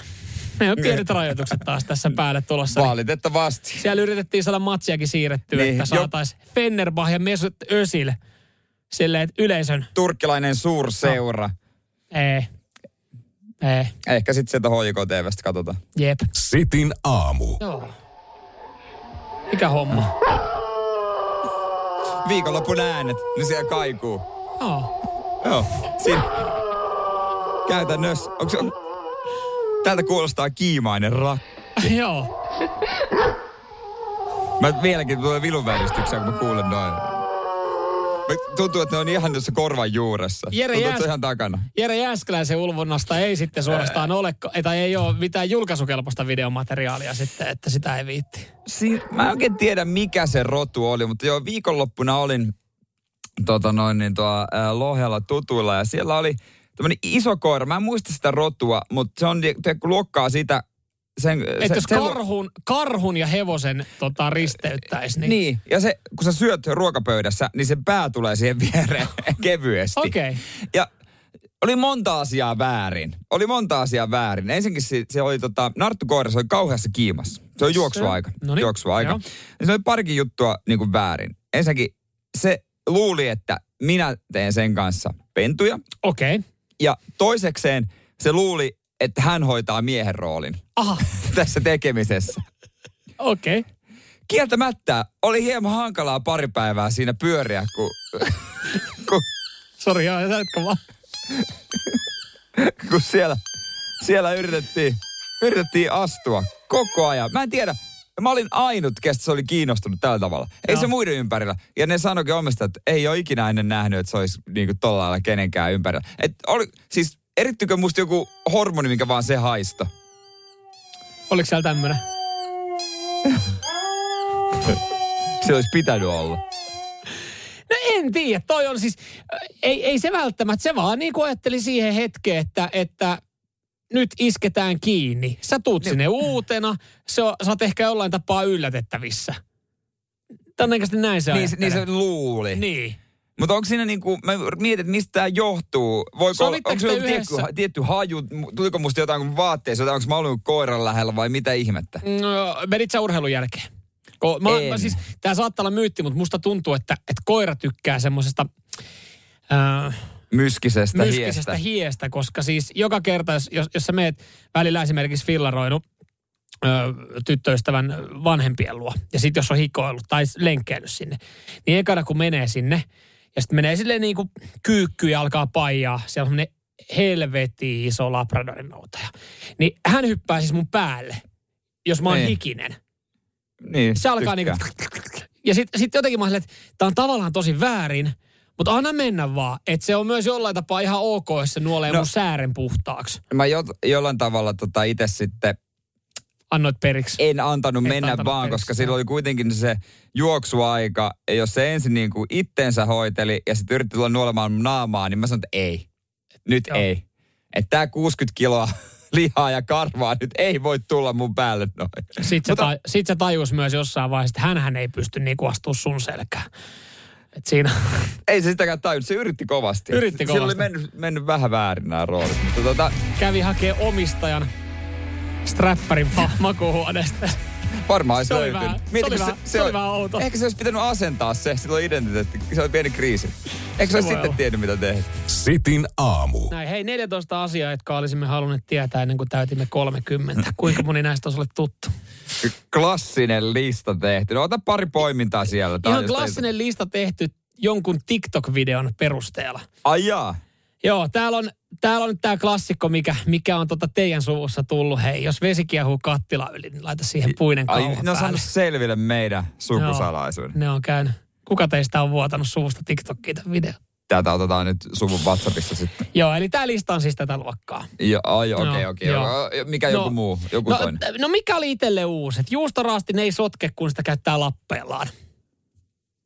Me on pienet rajoitukset taas tässä päälle tulossa. Niin Valitettavasti. Siellä yritettiin saada matsiakin siirrettyä, Niin, että saataisiin Fennerbah ja Mesut Özil silleen, että yleisön, Turkkilainen suurseura. ei, ei, Ehkä sitten sieltä HJK-TVstä katsotaan. jep. Sitin aamu. Joo. Mikä homma? Viikonlopun äänet, ne siellä kaikuu. Joo. Joo, siinä. Käytännössä. Onko se, on... Täältä kuulostaa kiimainen rak. Joo. Mä vieläkin tulee vilunväristyksiä, kun mä kuulen noin. Tuntuu, että ne on ihan tuossa korvan juuressa. Jere Tuntuu, Jääs- ihan takana. Jere Jääskeläisen ulvonnasta ei sitten suorastaan ole, tai ei ole mitään julkaisukelpoista videomateriaalia sitten, että sitä ei viitti. Si- mä en oikein tiedä, mikä se rotu oli, mutta joo, viikonloppuna olin tota noin, niin tuo, ää, Lohjalla tutuilla ja siellä oli tämmöinen iso koira. Mä en muista sitä rotua, mutta se on, luokkaa sitä, sen, se, jos se, karhun, karhun ja hevosen tota, risteyttäisi, niin... Niin, ja se, kun sä syöt ruokapöydässä, niin se pää tulee siihen viereen kevyesti. Okei. Ja oli monta asiaa väärin. Oli monta asiaa väärin. Ensinnäkin se, se oli tota, Narttu koira, se oli kauheassa kiimassa. Se on juoksuaika. Noniin, juoksuaika. joo. Ja se oli parikin juttua niin kuin väärin. Ensinnäkin se luuli, että minä teen sen kanssa pentuja. Okei. Okay. Ja toisekseen se luuli, että hän hoitaa miehen roolin Aha, tässä tekemisessä. okei. Okay. Kieltämättä oli hieman hankalaa pari päivää siinä pyöriä, kun, kun, Sori, jatka vaan. kun siellä, siellä yritettiin, yritettiin astua koko ajan. Mä en tiedä, mä olin ainut, kestä se oli kiinnostunut tällä tavalla. Ei Joo. se muiden ympärillä. Ja ne sanoikin omista, että ei ole ikinä ennen nähnyt, että se olisi niinku tolla lailla kenenkään ympärillä. Et oli, siis erittykö musta joku hormoni, minkä vaan se haisto? Oliko siellä tämmönen? Se olisi pitänyt olla. No en tiedä, toi on siis, äh, ei, ei se välttämättä, se vaan niin kuin ajatteli siihen hetkeen, että, että nyt isketään kiinni. Sä tuut sinne uutena, se on, sä oot ehkä jollain tapaa yllätettävissä. Todennäköisesti näin se Niin, niin se luuli. Niin. Mutta onko siinä niinku, mä mietin, että mistä tämä johtuu. Voiko onko se joku tietty, tietty haju, tuliko musta jotain kuin vaatteessa, jotain, onko mä ollut koiran lähellä vai mitä ihmettä? No, menit sä urheilun jälkeen? Ko, mä, En. mä siis, tää saattaa olla myytti, mutta musta tuntuu, että, että koira tykkää semmosesta... Äh, Myskisestä, myskisestä hiestä. hiestä, koska siis joka kerta, jos, jos, jos sä meet välillä esimerkiksi fillaroinut ö, tyttöystävän vanhempien luo, ja sitten jos on hikoillut tai lenkkeillyt sinne, niin ekana kun menee sinne, ja sitten menee silleen niin kuin kyykkyyn ja alkaa paijaa, siellä on semmoinen helvetin iso labradorin noutaja. Niin hän hyppää siis mun päälle, jos mä oon Niin. hikinen. Niin, Se alkaa niinku... tykkää. Ja sitten sit jotenkin mä että tää on tavallaan tosi väärin, mutta anna mennä vaan. Että se on myös jollain tapaa ihan ok, jos se nuolee No. mun säären puhtaaksi. Mä jo, jollain tavalla tota itse sitten Annoit periksi. en antanut Et mennä antanut vaan, periksi, koska sillä joo. oli kuitenkin se juoksuaika. Ja jos se ensin niin kuin itteensä hoiteli ja sitten yritti tulla nuolemaan naamaa, niin mä sanoin, että ei. Nyt Joo. ei. Että tää 60 kiloa lihaa ja karvaa nyt ei voi tulla mun päälle noin. Sitten se, Mutta- ta, sit se tajus myös jossain vaiheessa, että hänhän ei pysty niinku astua sun selkään. Et siinä, Ei se sitäkään tajunnut, se yritti kovasti. Yritti Sillä oli kovasti. mennyt, mennyt vähän väärin nämä roolit. Mutta tota, kävi hakee omistajan strapparin ma- makuuhuoneesta. varmaan olisi Se oli löytynyt. vähän- se vähän- se oli vähän outo. Ehkä se olisi pitänyt asentaa se, sillä on identiteetti. Se oli pieni kriisi. Eikö se olisi sitten olla. tiennyt, mitä tehdä? Sitin aamu. Näin, hei 14 asiaa, jotka olisimme halunneet tietää ennen kuin täytimme 30. Kuinka moni näistä on sulle tuttu? Klassinen lista tehty. No ota pari poimintaa siellä. On Ihan jostain- klassinen lista tehty jonkun TikTok-videon perusteella. Ai jaa. Joo, täällä on, täällä on nyt tämä klassikko, mikä, mikä on tota teidän suvussa tullut. Hei, jos vesi kiehuu kattila yli, niin laita siihen puinen Ai, kauha ne on saanut selville meidän sukusalaisuuden. Ne on käynyt. Kuka teistä on vuotanut suvusta TikTokkiin tämän video? Tätä otetaan nyt suvun WhatsAppissa sitten. Joo, eli tämä lista on siis tätä luokkaa. Jo, ai, okei, Joo, okei. joo. Mikä joku muu? Joku no, toinen? No mikä oli itselle uusi? Et juustoraasti ne ei sotke, kun sitä käyttää lappeellaan.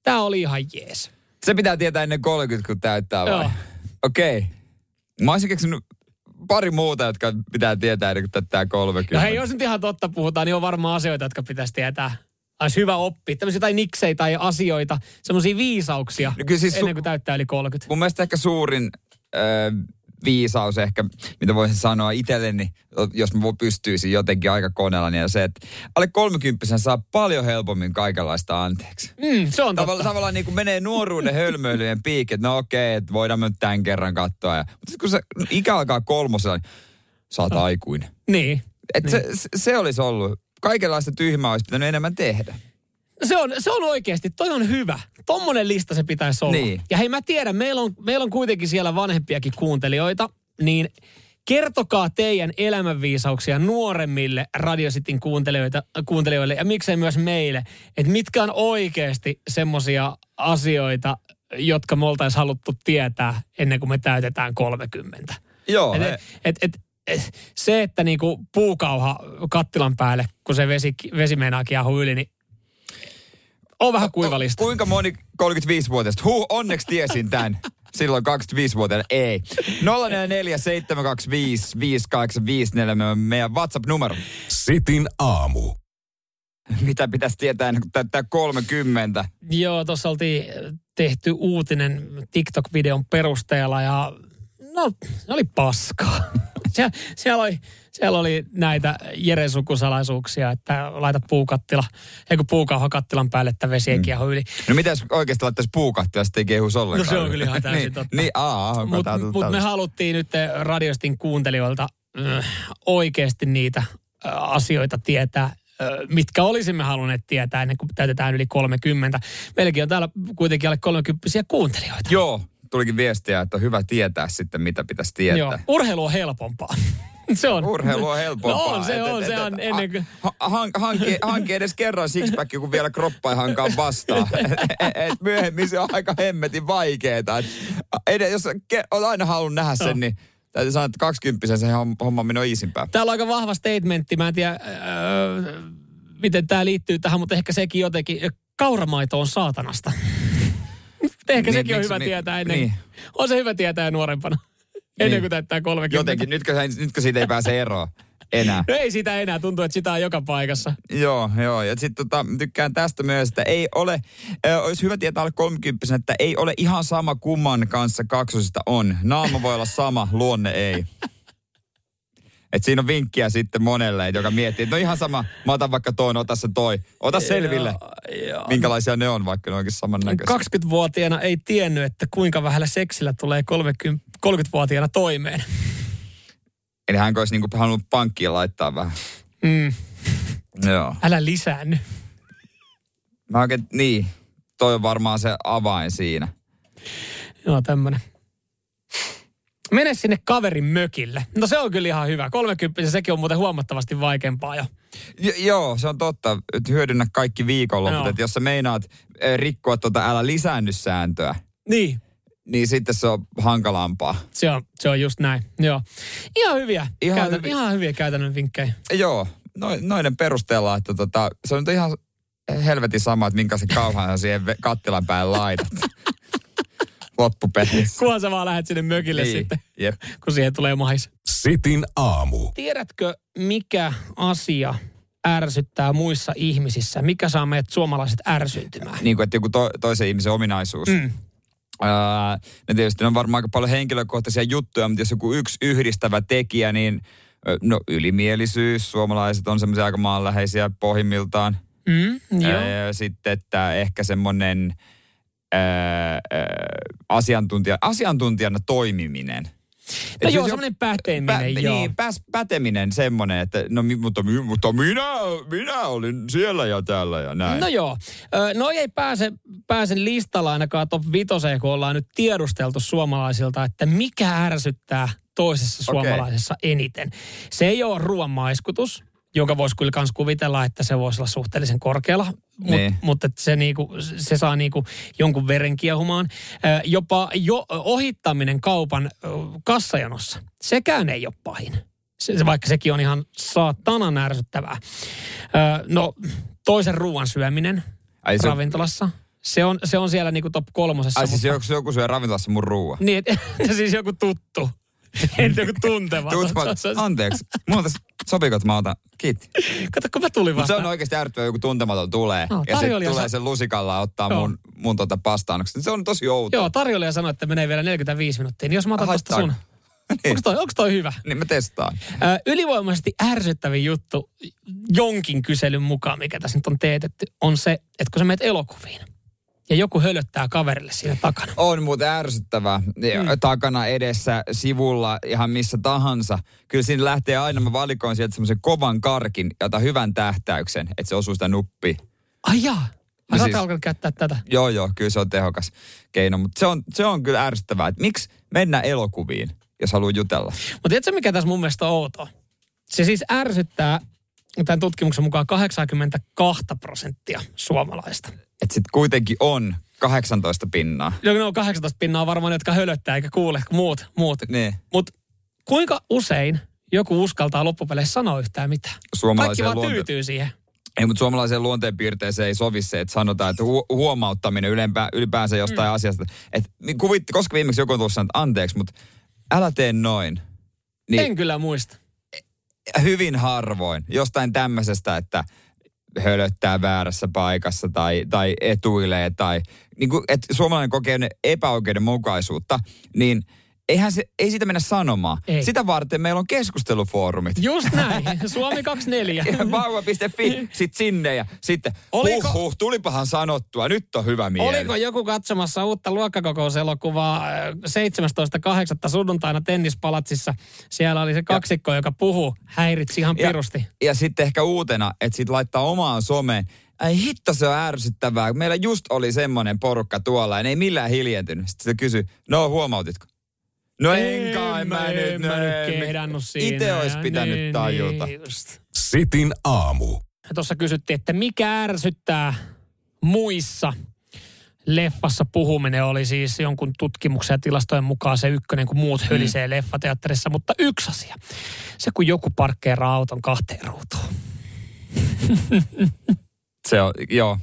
Tämä oli ihan jees. Se pitää tietää ennen 30, kun täyttää vai? Joo. Okei. Okay. Mä olisin keksinyt pari muuta, jotka pitää tietää ennen kuin täyttää 30. No hei, jos nyt ihan totta puhutaan, niin on varmaan asioita, jotka pitäisi tietää. Olisi hyvä oppia. Tämmöisiä jotain niksejä tai asioita, semmoisia viisauksia No siis su- ennen kuin täyttää yli 30. Mun mielestä ehkä suurin äh, viisaus ehkä, mitä voisin sanoa itselleni, jos mä pystyisin jotenkin aika koneella, niin on se, että alle 30 saa paljon helpommin kaikenlaista anteeksi. Mm, se on totta. Tavallaan, niin kuin menee nuoruuden hölmöilyjen piikki, että no okei, että voidaan me nyt tämän kerran katsoa. Ja, mutta kun se ikä alkaa kolmosella, niin sä oot aikuinen. Niin. Et se, se, se olisi ollut, kaikenlaista tyhmää olisi pitänyt enemmän tehdä. Se on, se on oikeasti, toi on hyvä. Tommonen lista se pitäisi olla. Niin. Ja hei mä tiedän, meillä on, meillä on kuitenkin siellä vanhempiakin kuuntelijoita, niin kertokaa teidän elämänviisauksia nuoremmille Radio Cityn kuuntelijoita, kuuntelijoille ja miksei myös meille, että mitkä on oikeasti semmosia asioita, jotka me oltaisiin haluttu tietää ennen kuin me täytetään 30. Joo, Et, he, et, et, et, se, että niinku puukauha kattilan päälle, kun se vesi, vesi meinaa kiehua yli, niin on vähän kuivalista. kuinka moni 35-vuotiaista? Huh, onneksi tiesin tämän. Silloin 25-vuotiaana ei. 044 725 5854 on meidän WhatsApp-numero. Sitin aamu. Mitä pitäisi tietää ennen kuin täyttää 30? Joo, tuossa oltiin tehty uutinen TikTok-videon perusteella ja no, se oli paskaa. Sie, siellä, oli, siellä oli näitä Jeren sukusalaisuuksia, että laita puukattila, eikö puukauha kattilan päälle, että vesi ei Mm. kieho yli. No mitä jos oikeasti laittaisi puukattia ja sitten ei kehus ollenkaan? No se on kyllä ihan täysin niin, totta. Niin, aa, Mutta mut me haluttiin nyt radiostin kuuntelijoilta äh, oikeasti niitä äh, asioita tietää, mitkä olisimme halunneet tietää ennen kuin täytetään yli 30. Meilläkin on täällä kuitenkin alle 30 kuuntelijoita. Joo, tulikin viestiä, että on hyvä tietää sitten, mitä pitäisi tietää. Joo, urheilu on helpompaa. se on. Urheilu on helpompaa. No on, se Et- on, et- se et- on ennen kuin... ha- han- Hankki, hankki edes kerran sixpack, kun vielä kroppa ei hankaan vastaan. et, et myöhemmin se on aika hemmetin vaikeeta. Edes, jos on aina halunnut nähdä sen, Joo. niin täytyy sanoa, että 20 se hom- homma minun isimpää. Täällä on aika vahva statementti. Mä en tiedä, öö, miten tämä liittyy tähän, mutta ehkä sekin jotenkin. Kauramaito on saatanasta. ehkä Niin, sekin on hyvä niin, tietää ennen. niin. On se hyvä tietää nuorempana. Ennen Niin. kuin täyttää 30. Jotenkin, nytkö, nytkö siitä ei pääse eroon enää. No ei sitä enää, tuntuu, että sitä on joka paikassa. Joo, joo. Ja sitten tota, tykkään tästä myös, että ei ole, ö, olisi hyvä tietää alle 30 että ei ole ihan sama kumman kanssa kaksosista on. Naama voi olla sama, luonne ei. Et siinä on vinkkiä sitten monelle, joka miettii, että no ihan sama, mä otan vaikka toin, ota se toi. Ota selville, Joo, joo. minkälaisia ne on, vaikka ne onkin samannäköisiä. 20-vuotiaana ei tiennyt, että kuinka vähällä seksillä tulee 30, 30-vuotiaana toimeen. Eli hän olisi niinku halunnut pankkiin laittaa vähän. Mm. Joo. Älä lisäänny. Mä oikein, niin, toi on varmaan se avain siinä. Joo, tämmönen. Mene sinne kaverin mökille. No se on kyllä ihan hyvä. 30 sekin on muuten huomattavasti vaikeampaa jo. J- joo, se on totta. Et hyödynnä kaikki viikonloput. Joo. Et jos sä meinaat eh, rikkoa tuota älä lisäänny sääntöä, Niin, niin sitten se on hankalampaa. se on, se on just näin. Joo. Ihan hyviä, Ihan käytän, hyviä. ihan hyviä käytännön vinkkejä. Joo, no, noiden perusteella, että tota, se on nyt ihan helvetin sama, että minkä se kauhan siihen kattilan päälle laitat. Loppupeleissä. Kunhan sä vaan lähdet sinne mökille Niin, sitten, Jep. kun siihen tulee mahis. Sitin aamu. Tiedätkö, mikä asia ärsyttää muissa ihmisissä? Mikä saa meidät suomalaiset ärsyntymään? Niin kuin, että joku to, toisen ihmisen ominaisuus. Mm. Ää, ne tietysti on varmaan aika paljon henkilökohtaisia juttuja, mutta jos joku yksi yhdistävä tekijä, niin no ylimielisyys. Suomalaiset on semmoisia aika maanläheisiä pohjimmiltaan. Mm, joo. Ää, sitten, että ehkä semmoinen asiantuntija, asiantuntijana toimiminen. No joo, siis semmoinen päteminen, pä, joo. Niin, päs, päteminen semmoinen, että no mutta, mutta minä, minä olin siellä ja täällä ja näin. No joo. No ei pääse, pääse listalla ainakaan top vitoseen, kun ollaan nyt tiedusteltu suomalaisilta, että mikä ärsyttää toisessa suomalaisessa eniten. Se ei ole ruoan maiskutus, jonka voisi kyllä myös kuvitella, että se voisi olla suhteellisen korkealla, mut, Niin. mutta se, niinku, se saa niinku jonkun veren kiehumaan. Ö, Jopa jo ohittaminen kaupan ö, kassajanossa, sekään ei ole pahin. Se, vaikka sekin on ihan saatanan ärsyttävää. Ö, no, toisen ruoan syöminen Ai se, ravintolassa. Se on, se on siellä niinku top kolmosessa. ai siis mutta, joku, joku syö ravintolassa mun ruoan. Niin, et, siis joku tuttu. Entä joku tunteva. Mä, anteeksi, muuta sopiiko, että mä otan, kiitti. Kato, kun mä tulin Mutta se on oikeasti ärsyttävää, joku tuntematon tulee. No, ja se tarjoilija tulee sa- sen lusikalla ottaa Joo. mun, mun tota pastaannoksen. Se on tosi outoa. Joo, tarjoilija sanoi, että menee vielä 45 minuuttia. Niin jos mä otan tosta sun... Haittaako? Onko toi, onks toi hyvä? Niin mä testaan. Ö, ylivoimaisesti ärsyttävin juttu jonkin kyselyn mukaan, mikä tässä nyt on teetetty, on se, että kun sä menet elokuviin ja joku hölöttää kaverille siinä takana. On muuten ärsyttävää. Mm. Takana, edessä, sivulla, ihan missä tahansa. Kyllä siinä lähtee aina, mä valikoin sieltä semmoisen kovan karkin ja otan hyvän tähtäyksen, että se osuu sitä nuppiin. Ai jaa, mä siis- siis... alkanut käyttää tätä. Joo, joo, kyllä se on tehokas keino. Mutta se on, se on kyllä ärsyttävää, että miksi mennä elokuviin, jos haluaa jutella. Mutta tiedätkö, mikä tässä mun mielestä on outoa? Se siis ärsyttää tämän tutkimuksen mukaan 82 prosenttia suomalaista. Että sitten kuitenkin on 18 pinnaa. No, ne on 18 pinnaa varmaan, jotka hölöttää eikä kuule muut. muut. Niin. Mutta kuinka usein joku uskaltaa loppupeleissä sanoa yhtään mitään? Kaikki vaan luonte- tyytyy siihen. Ei, mutta suomalaiseen luonteenpiirteeseen ei sovi se, että sanotaan, että hu- huomauttaminen ylempää, ylipäänsä jostain mm. asiasta. Että kuvitti, koska viimeksi joku on tullut sanoa, että anteeksi, mutta älä tee noin. Niin. Niin En kyllä muista. Hyvin harvoin jostain tämmöisestä, että hölöttää väärässä paikassa tai, tai etuilee tai niin kuin, että suomalainen kokee epäoikeudenmukaisuutta, niin eihän se, ei siitä mennä sanomaan. Ei. Sitä varten meillä on keskustelufoorumit. Just näin. Suomi 24. Vauva.fi, sit sinne ja sitten Oliko- huh, huh, tulipahan sanottua, nyt on hyvä mieli. Oliko joku katsomassa uutta luokkakokouselokuvaa äh, 17.8. sunnuntaina tennispalatsissa? Siellä oli se kaksikko, joka puhuu, häiritsi ihan Ja- pirusti. Ja sitten ehkä uutena, että sit laittaa omaan someen. Ai hitto, se on ärsyttävää. Meillä just oli semmoinen porukka tuolla ja ne ei millään hiljentynyt. Sitten se kysyi, no huomautitko? No en kai mä nyt. en mä kehdannut siinä. Itse olisi pitänyt niin, tajuta. Niin just. Sitin aamu. Tuossa kysyttiin, että mikä ärsyttää muissa. Leffassa puhuminen oli siis jonkun tutkimuksen ja tilastojen mukaan se ykkönen, kun muut hölisee mm. leffateatterissa. Mutta yksi asia, se kun joku parkkeeraa auton kahteen ruutuun. Se on, joo.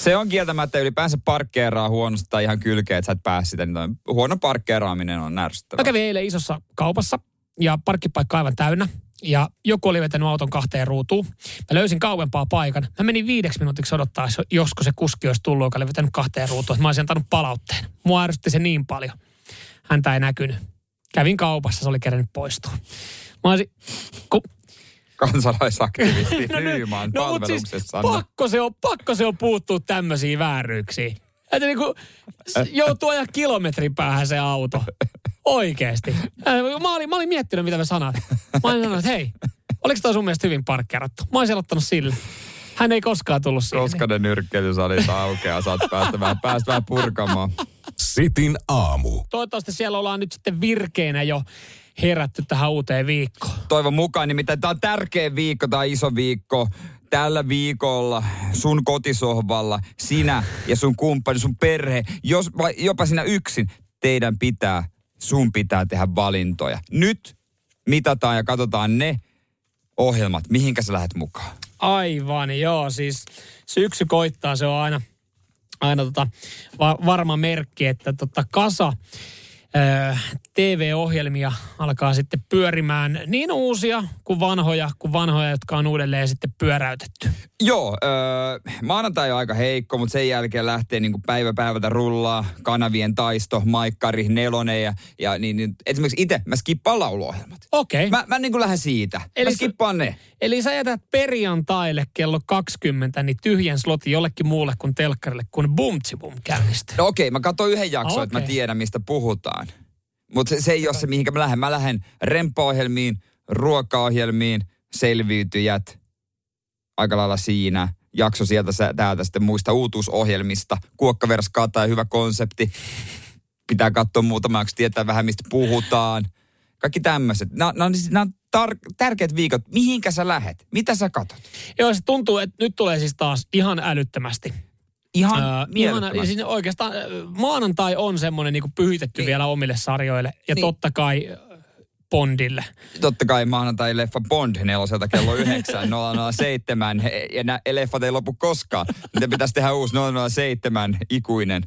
Se on kieltämättä ylipäänsä parkkeeraa huonosti tai ihan kylkeä, että sä et pääse sitä. Niin huono parkkeeraaminen on Mä ärsyttävää. kävin eilen isossa kaupassa ja parkkipaikka aivan täynnä. Ja joku oli vetänyt auton kahteen ruutuun. Mä löysin kauempaa paikan. Mä menin viideksi minuutiksi odottaa, jos- josko se kuski olisi tullut, joka oli vetänyt kahteen ruutuun. Mä olisin antanut palautteen. Mua ärsytti se niin paljon. Häntä ei näkynyt. Kävin kaupassa, se oli kerännyt poistua. Mä olisin, kun, Kansalaisaktivisti no, Nyyman no, mut siis palveluksessa. pakko se on, pakko se on puuttua tämmöisiin vääryyksiin. Että niinku, joutuu ajaa kilometrin päähän se auto. Oikeesti. Mä olin, mä olin miettinyt, mitä mä sanat. Mä olin sanonut, että hei, oliko toi sun mielestä hyvin parkkeerattu? Mä olisin aloittanut sille. Hän ei koskaan tullut siihen. Koska ne nyrkkeilysalit aukeaa, saat päästä vähän, päästä vähän purkamaan. Sitin aamu. Toivottavasti siellä ollaan nyt sitten virkeinä jo herätty tähän uuteen viikkoon. Toivon mukaan, nimittäin tämä on tärkeä viikko tai iso viikko. Tällä viikolla sun kotisohvalla sinä ja sun kumppani, sun perhe, jos, vai jopa sinä yksin, teidän pitää, sun pitää tehdä valintoja. Nyt mitataan ja katsotaan ne ohjelmat, mihinkä sä lähdet mukaan. Aivan, joo. Siis syksy koittaa, se on aina, aina tota, va- varma merkki, että tota kasa TV-ohjelmia alkaa sitten pyörimään niin uusia kuin vanhoja, kuin vanhoja, jotka on uudelleen sitten pyöräytetty. Joo, öö, maanantai on aika heikko, mutta sen jälkeen lähtee niin päivä päivältä rullaa kanavien taisto, maikkari, nelonen ja, ja niin, niin, esimerkiksi itse mä skippaan lauluohjelmat. Okei. Okay. Mä, mä niin kuin lähden siitä. Eli mä skippaan ne. Eli sä jätät perjantaille kello 20 niin tyhjän slotin jollekin muulle kuin telkkarille, kun Bumtsi Bum käynnistyy. No okei, mä katson yhden jakson, okay. että mä tiedän, mistä puhutaan. Mutta se, se ei ole se, mihinkä mä lähden. Mä lähden remppaohjelmiin, ruokaohjelmiin, selviytyjät, aika lailla siinä. Jakso sieltä täältä sitten muista uutuusohjelmista. Kuokkaveras kata ja hyvä konsepti. Pitää katsoa muutamaksi, tietää vähän mistä puhutaan. Kaikki tämmöiset. Nämä, nämä siis- nämä on tar- tärkeät viikot. Mihinkä sä lähet? Mitä sä katot? Joo, se tuntuu, että nyt tulee siis taas ihan älyttömästi. Ihan Öö, ihan, mielettömästi. siis oikeastaan maanantai on semmoinen niin pyhitetty Niin. vielä omille sarjoille. Ja Niin. totta kai Bondille. Totta kai maanantai-leffa Bond neloselta kello 9 007 he- ja nämä leffat ei lopu koskaan. Niitä pitäisi tehdä uusi 007 ikuinen.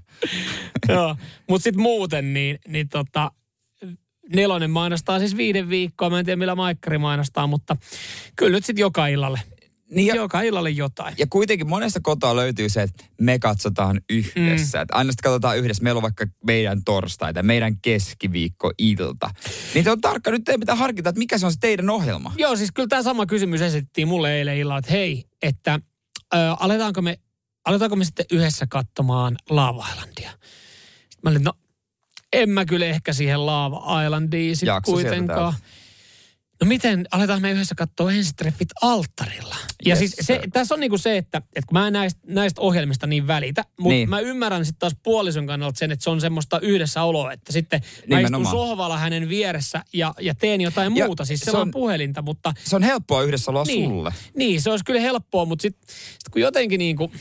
Joo, mutta sitten muuten niin, niin tota, nelonen mainostaa siis viiden viikkoa. Mä en tiedä millä Maikkari mainostaa, mutta kyllä nyt sitten joka illalle. Niin ja, Joka illalle jotain. ja kuitenkin monesta kotoa löytyy se, että me katsotaan yhdessä. Mm. Että aina sitten katsotaan yhdessä. Meillä on vaikka meidän torstaita, meidän keskiviikko-ilta. Niin te on tarkka, nyt ei pitää harkita, että mikä se on se teidän ohjelma. Joo, siis kyllä tämä sama kysymys esitettiin mulle eilen illalla, että hei, että ö, aletaanko, me, aletaanko me sitten yhdessä katsomaan Lava Islandia? Sitten mä olin, no en mä kyllä ehkä siihen Lava Islandiin sitten Jakso sieltä kuitenkaan. No miten, aletaan me yhdessä katsoa ensitreffit alttarilla. Ja Yes, siis se, tässä on niinku se, että, että kun mä en näistä, näistä ohjelmista niin välitä, mutta Niin. mä ymmärrän sitten taas puolison kannalta sen, että se on semmoista yhdessäoloa, että sitten mä istun Nimenomaan. sohvalla hänen vieressä ja, ja teen jotain Ja muuta, siis se se on on- puhelinta, mutta Se on helppoa yhdessä olla niin, sulle. Niin, se olisi kyllä helppoa, mutta sitten sit kun jotenkin niin kuin,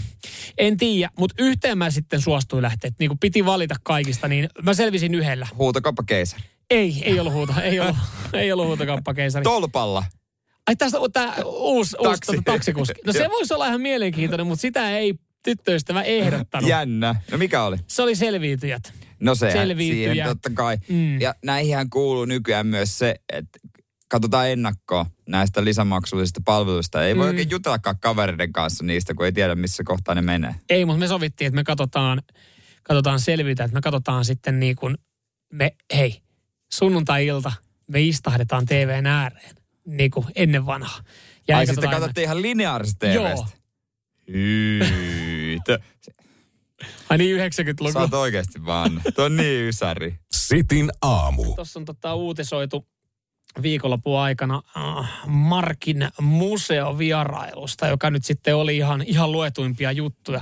en tiedä, mutta yhteen mä sitten suostuin lähteä. että Niin kuin piti valita kaikista, niin mä selvisin yhdellä. Huutokauppا keisari. Ei, ei ollut huuto, ei ollut, ei ollut huutokauppakeisari. Tolpalla. Ai tästä on tämä uusi, uusi Taksi. tota, taksikuski. No se voisi olla ihan mielenkiintoinen, mutta sitä ei tyttöystävä ehdottanut. Jännä. No mikä oli? Se oli selviytyjät. No se Selviytyjä. siihen totta kai. Mm. Ja näihin kuuluu nykyään myös se, että katsotaan ennakkoa näistä lisämaksullisista palveluista. Ei voi Mm. oikein jutellakaan kavereiden kanssa niistä, kun ei tiedä missä kohtaa ne menee. Ei, mutta me sovittiin, että me katsotaan, katsotaan selviytyjät. Me katsotaan sitten niin kuin, me, hei, sunnuntai-ilta me istahdetaan TVn ääreen, niin kuin ennen vanhaa. Ja Ai sitten katsota katsotte ihan lineaarisesti Joo. TVstä. Hyytä. Ai niin, 90-luku. Sä oot oikeesti vaan. Tuo on niin ysäri. Sitin aamu. Tuossa on tota uutisoitu viikonlopun aikana äh, Markin museovierailusta, joka nyt sitten oli ihan, ihan luetuimpia juttuja.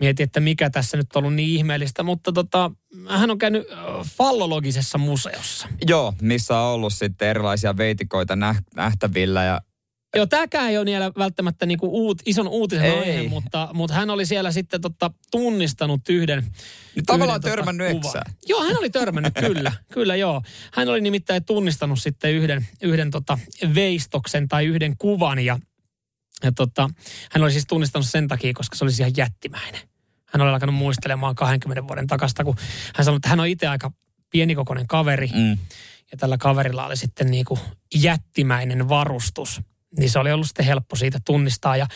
Mietin, että mikä tässä nyt on ollut niin ihmeellistä, mutta tota, hän on käynyt äh, fallologisessa museossa. Joo, missä on ollut sitten erilaisia veitikoita näh- nähtävillä ja Joo, tämäkään ei ole vielä välttämättä niinku uut, ison uutisen Ei. aihe, mutta, mutta hän oli siellä sitten totta, tunnistanut yhden. Nyt tavallaan yhden, törmännyt kuvan. eksään. Joo, hän oli törmännyt, kyllä, kyllä joo. Hän oli nimittäin tunnistanut sitten yhden, yhden tota veistoksen tai yhden kuvan ja, ja tota, hän oli siis tunnistanut sen takia, koska se olisi ihan jättimäinen. Hän oli alkanut muistelemaan 20 vuoden takasta, kun hän sanoi, että hän on itse aika pienikokoinen kaveri Mm. ja tällä kaverilla oli sitten niin kuin jättimäinen varustus. Niin se oli ollut sitten helppo siitä tunnistaa. Ja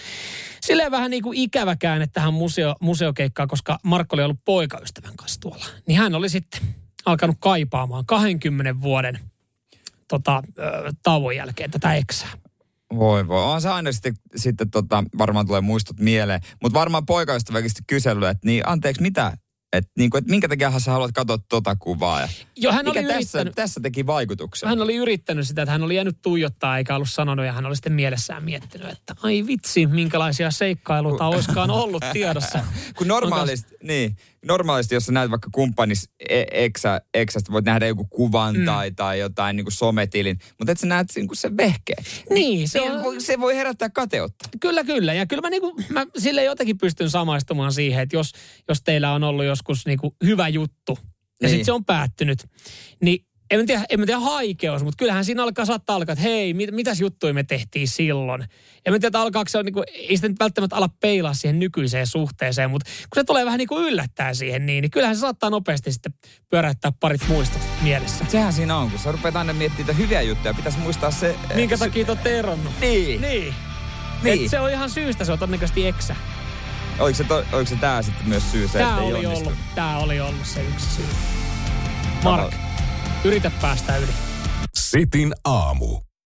silleen vähän niin kuin ikävä käänne tähän museo, museokeikkaan, koska Markko oli ollut poikaystävän kanssa tuolla. Niin hän oli sitten alkanut kaipaamaan 20 vuoden tota, tauon jälkeen tätä eksää. Voi voi. On se aina sitten, sitten tota, varmaan tulee muistot mieleen. Mutta varmaan poikaystäväkin kysellyt, että niin anteeksi mitä? Että niin kuin, että minkä takia sä haluat katsoa tota kuvaa? Ja Joo, hän mikä oli, tässä, yrittänyt, tässä teki vaikutuksen? hän oli yrittänyt sitä, että hän oli jäänyt tuijottaa eikä ollut sanonut ja hän oli sitten mielessään miettinyt, että ai vitsi, minkälaisia seikkailuita olisikaan ollut tiedossa. Kun normaalisti, niin, normaalisti, jos sä näet vaikka kumppanis e- eksä, eksästä, voit nähdä joku kuvan mm. tai, tai jotain niin kuin sometilin, mutta et sä näet niin kuin sen vehkeen. Niin, se Se, on, voi, se voi herättää kateutta. Kyllä, kyllä. Ja kyllä mä, niinku, mä sille jotenkin pystyn samaistumaan siihen, että jos, jos teillä on ollut joskus niinku hyvä juttu ja Niin. sitten se on päättynyt, niin en tiedä, en tiedä haikeus, mutta kyllähän siinä alkaa saattaa alkaa, että hei, mit, mitäs juttuja me tehtiin silloin. En tiedä, että alkaako se, on niinku, ei sitä nyt välttämättä ala peilaa siihen nykyiseen suhteeseen, mutta kun se tulee vähän niin kuin yllättää siihen niin, niin kyllähän se saattaa nopeasti sitten pyöräyttää parit muistot mielessä. Sehän siinä on, kun sä rupeat aina miettimään hyviä juttuja, pitäisi muistaa se... Minkä se, takia te olette eronnut? Niin. Niin. Niin. Et se on ihan syystä, se on todennäköisesti eksä. Oliko se, to, oliko se tää sitten myös syy se, Tämä että ei oli, onnistu? ollut, tää oli ollut se yksi syy. Mark, yritä päästä yli. Sitin aamu.